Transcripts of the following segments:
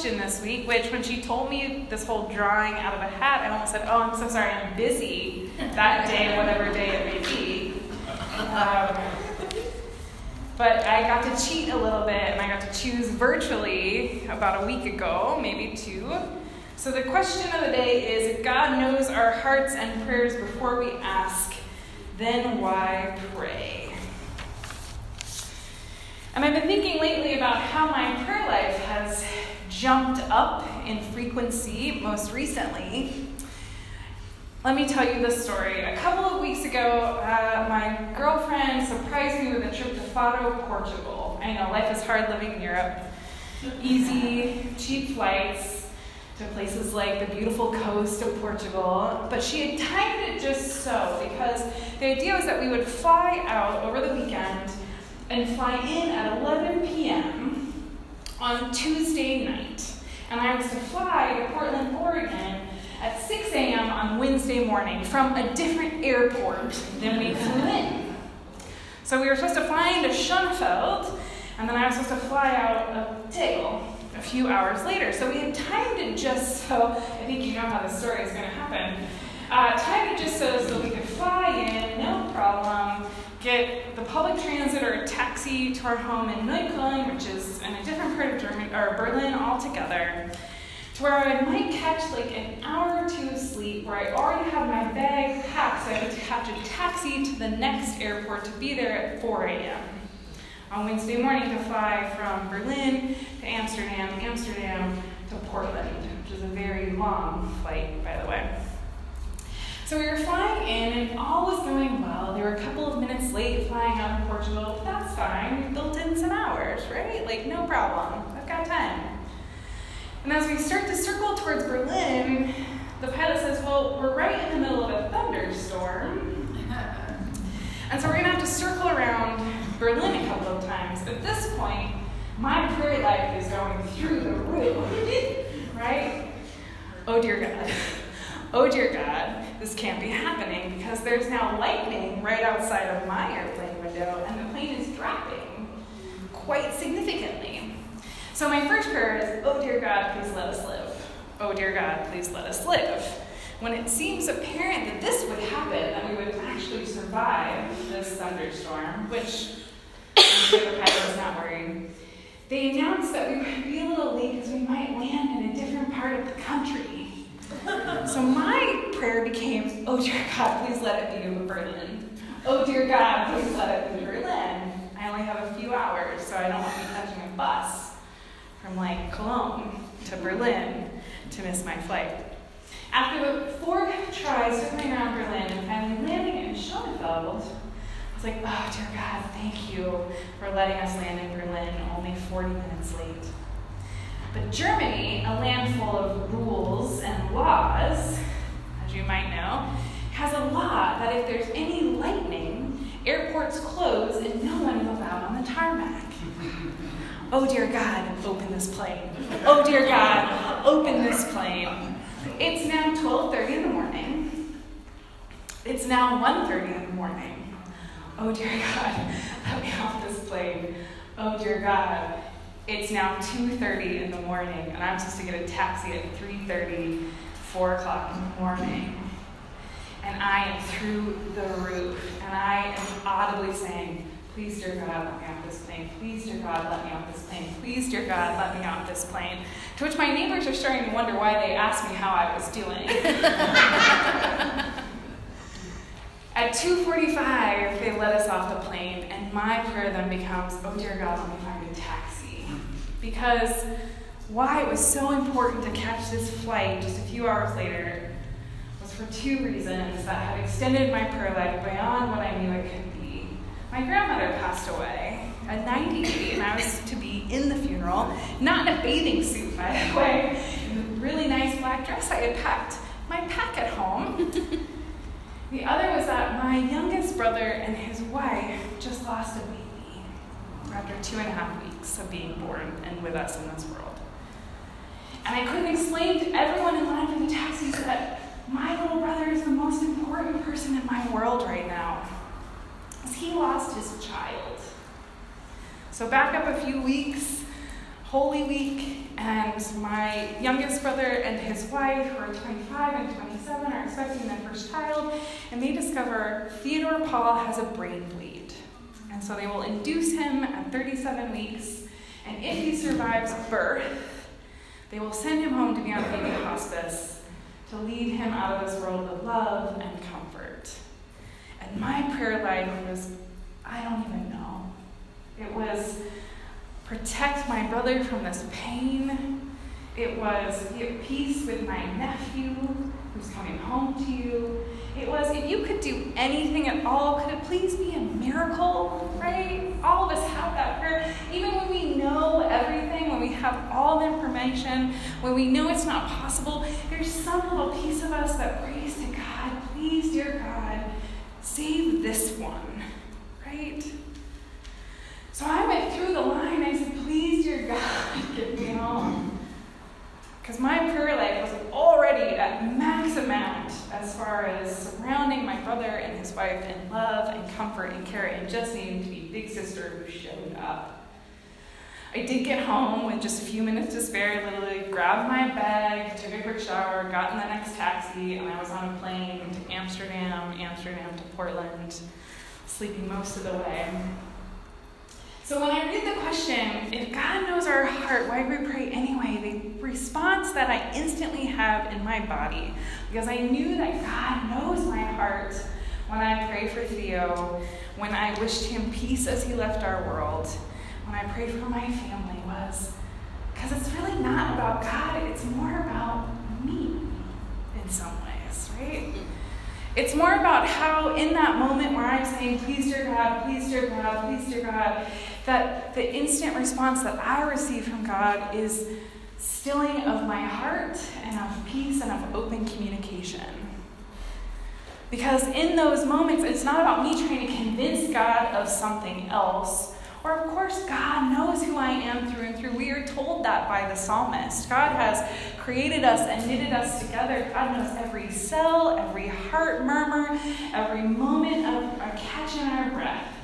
question this week, which when she told me this whole drawing out of a hat, I almost said, Oh, I'm so sorry, I'm busy that day, whatever day it may be. Um, but I got to cheat a little bit and I got to choose virtually about a week ago, maybe two. So the question of the day is if God knows our hearts and prayers before we ask, then why pray? And I've been thinking lately about how my prayer life has jumped up in frequency most recently. Let me tell you this story. A couple of weeks ago, uh, my girlfriend surprised me with a trip to Faro, Portugal. I know life is hard living in Europe. Easy, cheap flights to places like the beautiful coast of Portugal. But she had timed it just so because the idea was that we would fly out over the weekend and fly in at 11 p.m. on Tuesday night. And I was to fly to Portland, Oregon at 6 a.m. on Wednesday morning from a different airport than we flew in. So we were supposed to fly into Schönefeld, and then I was supposed to fly out of Tegel a few hours later. So we had timed it just so, I think you know how the story is going to happen. Uh, timed it just so, so we could fly in, no problem, get the public transit or a taxi to our home in Neukölln, which is in a different part of Germany, or Berlin altogether to where I might catch like an hour or two of sleep, where I already have my bag packed, so I have to catch a taxi to the next airport to be there at 4 a.m. On Wednesday morning to fly from Berlin to Amsterdam, Amsterdam to Portland, which is a very long flight, by the way. So we were flying in, and all was going well. They were a couple of minutes late flying out of Portugal, but that's fine. We built in some hours, right? Like, no problem. I've got time. And as we start to circle towards Berlin, the pilot says, Well, we're right in the middle of a thunderstorm. And so we're going to have to circle around Berlin a couple of times. At this point, my prayer life is going through the roof, right? Oh dear God. Oh dear God, this can't be happening because there's now lightning right outside of my airplane window and the plane is dropping quite significantly. So my first prayer is, Oh dear God, please let us live. Oh dear God, please let us live. When it seems apparent that this would happen, that we would actually survive this thunderstorm, which the pilot was not worried, they announced that we would be a little late because we might land in a different part of the country. So my prayer became, Oh dear God, please let it be in Berlin. Oh dear God, please let it be Berlin. I only have a few hours, so I don't want to be catching a bus from like Cologne to Berlin to miss my flight. After four tries circling around Berlin and finally landing in Schönefeld, I was like, oh dear God, thank you for letting us land in Berlin only 40 minutes late. But Germany, a land full of rules and laws, as you might know, has a law that if there's any lightning, airports close and no one is allowed on the tarmac. Oh dear God, open this plane. Oh dear God, open this plane. It's now 12:30 in the morning. It's now 1:30 in the morning. Oh dear God, let me off this plane. Oh dear God, it's now 2:30 in the morning, and I'm supposed to get a taxi at 3:30, 4 o'clock in the morning. And I am through the roof, and I am audibly saying, Please, dear God, let me off this plane. Please, dear God, let me off this plane. Please, dear God, let me off this plane. To which my neighbors are starting to wonder why they asked me how I was doing. At 2:45, they let us off the plane, and my prayer then becomes, "Oh dear God, let me find a taxi," because why it was so important to catch this flight just a few hours later was for two reasons that had extended my prayer life beyond what I knew it could be. my grandmother passed away at 98, and I was to be in the funeral, not in a bathing suit, by the way, in a really nice black dress I had packed my pack at home. the other was that my youngest brother and his wife just lost a baby after two and a half weeks of being born and with us in this world. And I couldn't explain to everyone in line for the taxis that my little brother is the most important person in my world right now Because he lost his child. So, back up a few weeks, Holy Week, and my youngest brother and his wife, who are 25 and 27, are expecting their first child, and they discover Theodore Paul has a brain bleed. And so they will induce him at 37 weeks, and if he survives birth, they will send him home to be on baby hospice to lead him out of this world of love and comfort. And my prayer life was I don't even know. It was protect my brother from this pain. It was be at peace with my nephew who's coming home to you. It was if you could do anything at all, could it please be a miracle, right? All of us have that prayer. Even when we know everything, when we have all the information, when we know it's not possible, there's some little piece of us that prays to God, please, dear God, save this one, right? So I went through the line. I said, please, dear God. Because my prayer life was already at max amount as far as surrounding my brother and his wife in love and comfort and care and just needing to be big sister who showed up. I did get home with just a few minutes to spare, literally grabbed my bag, took a quick shower, got in the next taxi, and I was on a plane to Amsterdam, Amsterdam to Portland, sleeping most of the way. So when I read the question, if God knows our heart, why do we pray anyway? The response that I instantly have in my body, because I knew that God knows my heart when I pray for Theo, when I wished him peace as he left our world, when I prayed for my family, was because it's really not about God, it's more about me in some ways, right? It's more about how, in that moment where I'm saying, Please, dear God, please, dear God, please, dear God, that the instant response that I receive from God is stilling of my heart and of peace and of open communication. Because in those moments, it's not about me trying to convince God of something else. Or, of course, God knows who I am through and through. We are told that by the psalmist. God has created us and knitted us together. God knows every cell, every heart murmur, every moment of a catch in our breath.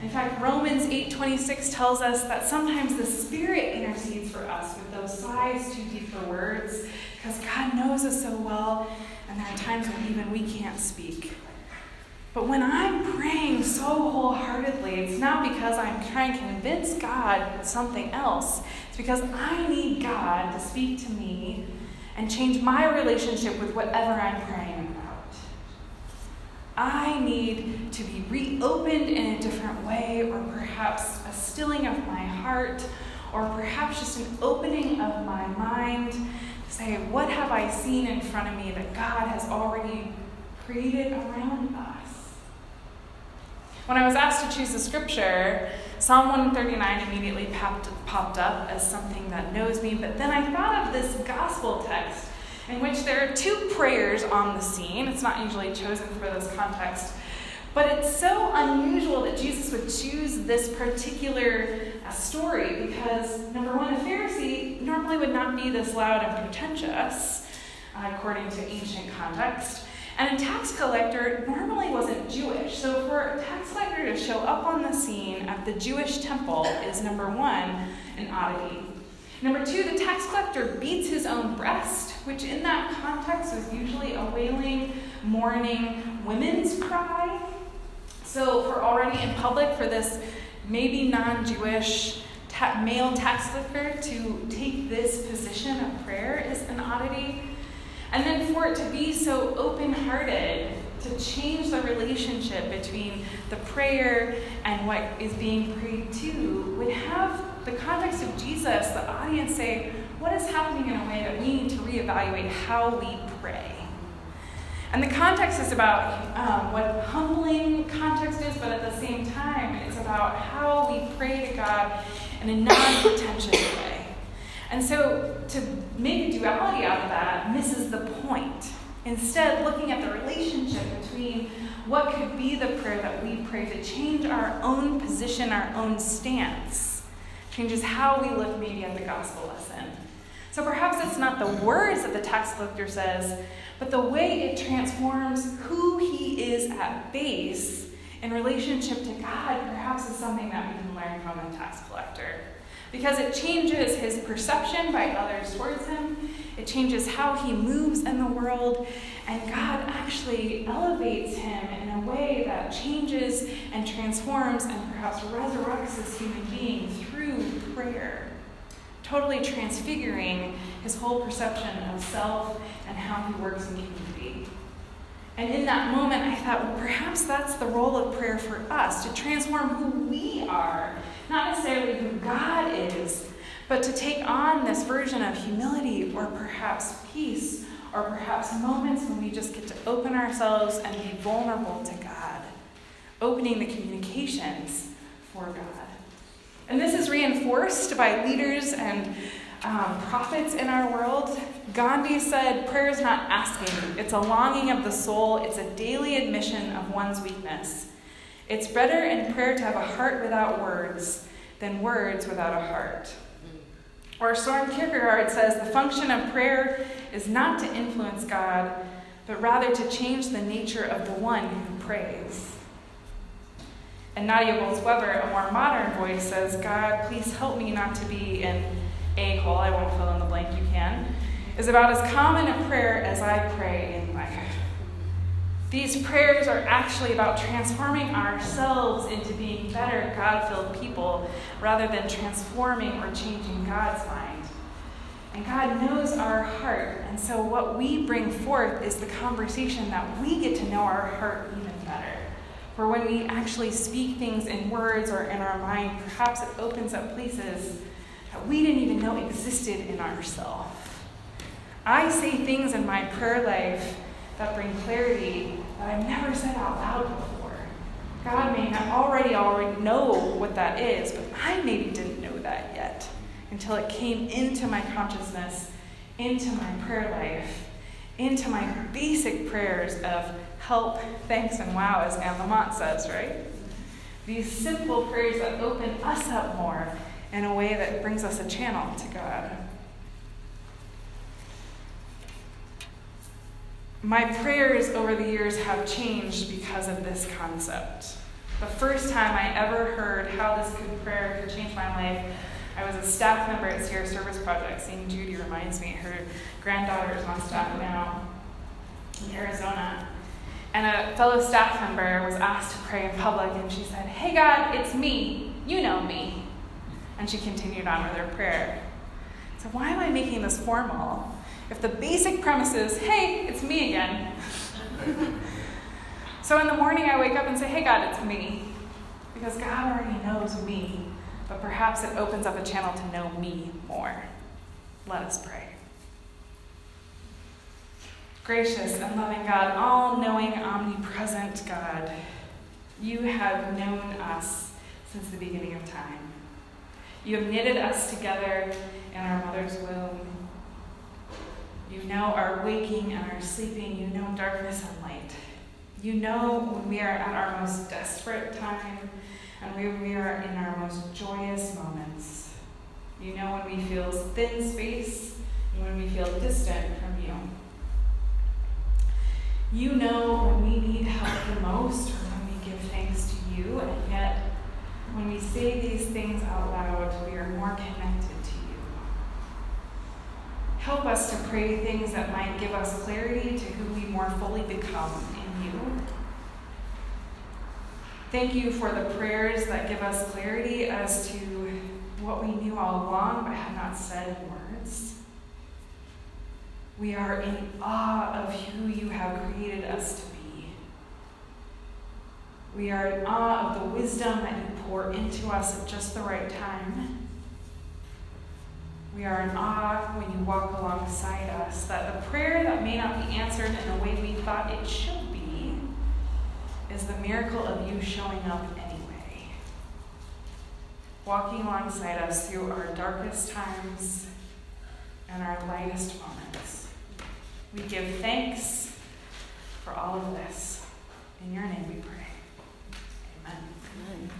In fact, Romans 8:26 tells us that sometimes the Spirit intercedes for us with those sighs too deep for words, because God knows us so well, and there are times when even we can't speak. But when I'm praying so wholeheartedly, it's not because I'm trying to convince God something else. It's because I need God to speak to me and change my relationship with whatever I'm praying I need to be reopened in a different way, or perhaps a stilling of my heart, or perhaps just an opening of my mind to say, What have I seen in front of me that God has already created around us? When I was asked to choose a scripture, Psalm 139 immediately popped, popped up as something that knows me, but then I thought of this gospel text in which there are two prayers on the scene. It's not usually chosen for this context, but it's so unusual that Jesus would choose this particular uh, story because, number one, a Pharisee normally would not be this loud and pretentious, uh, according to ancient context. And a tax collector normally wasn't Jewish. So for a tax collector to show up on the scene at the Jewish temple is number one, an oddity. Number two, the tax collector beats his own breast, which in that context was usually a wailing, mourning women's cry. So, for already in public, for this maybe non Jewish ta- male tax collector to take this position of prayer is an oddity. And then for it to be so open hearted, to change the relationship between the prayer and what is being prayed to, would have the context of Jesus, the audience say, what is happening in a way that we need to reevaluate how we pray? And the context is about um, what humbling context is, but at the same time, it's about how we pray to God in a non pretentious way. And so to make a duality out of that misses the point. Instead, looking at the relationship between what could be the prayer that we pray to change our own position, our own stance changes how we look maybe at the gospel lesson. So perhaps it's not the words that the tax collector says, but the way it transforms who he is at base in relationship to God perhaps is something that we can learn from the tax collector. Because it changes his perception by others towards him, it changes how he moves in the world, and God actually elevates him in a way that changes and transforms and perhaps resurrects this human being through prayer, totally transfiguring his whole perception of self and how he works in community. And in that moment, I thought, well, perhaps that's the role of prayer for us to transform who we are, not necessarily who God is, but to take on this version of humility or perhaps peace or perhaps moments when we just get to open ourselves and be vulnerable to God, opening the communications for God. And this is reinforced by leaders and um, prophets in our world. Gandhi said, Prayer is not asking, it's a longing of the soul, it's a daily admission of one's weakness. It's better in prayer to have a heart without words than words without a heart. Or Soren Kierkegaard says, The function of prayer is not to influence God, but rather to change the nature of the one who prays. And Nadia Bolz-Weber, a more modern voice, says, God, please help me not to be an a hole, I won't fill in the blank, you can, is about as common a prayer as I pray in my life. These prayers are actually about transforming ourselves into being better, God filled people rather than transforming or changing God's mind. And God knows our heart, and so what we bring forth is the conversation that we get to know our heart even better. For when we actually speak things in words or in our mind, perhaps it opens up places that we didn't even know existed in ourselves. I say things in my prayer life that bring clarity that I've never said out loud before. God may already already know what that is, but I maybe didn't know that yet until it came into my consciousness, into my prayer life, into my basic prayers of help, thanks, and wow, as Anne Lamott says, right? These simple prayers that open us up more in a way that brings us a channel to God. My prayers over the years have changed because of this concept. The first time I ever heard how this could prayer could change my life, I was a staff member at Sierra Service Project. Seeing Judy reminds me, her granddaughter is on staff now in Arizona. And a fellow staff member was asked to pray in public, and she said, Hey God, it's me. You know me. And she continued on with her prayer. So, why am I making this formal? If the basic premise is, hey, it's me again. so, in the morning, I wake up and say, hey, God, it's me. Because God already knows me, but perhaps it opens up a channel to know me more. Let us pray. Gracious and loving God, all knowing, omnipresent God, you have known us since the beginning of time. You have knitted us together in our mother's womb. You know our waking and our sleeping. You know darkness and light. You know when we are at our most desperate time and when we are in our most joyous moments. You know when we feel thin space and when we feel distant from you. You know when we need help the most or when we give thanks to you, and yet when we say these things out loud, we are more connected to you. Help us to pray things that might give us clarity to who we more fully become in you. Thank you for the prayers that give us clarity as to what we knew all along but had not said in words. We are in awe of who you have created us to be. We are in awe of the wisdom that you pour into us at just the right time. We are in awe when you walk alongside us that the prayer that may not be answered in the way we thought it should be is the miracle of you showing up anyway. Walking alongside us through our darkest times and our lightest moments. We give thanks for all of this. In your name we pray. Amen. Amen.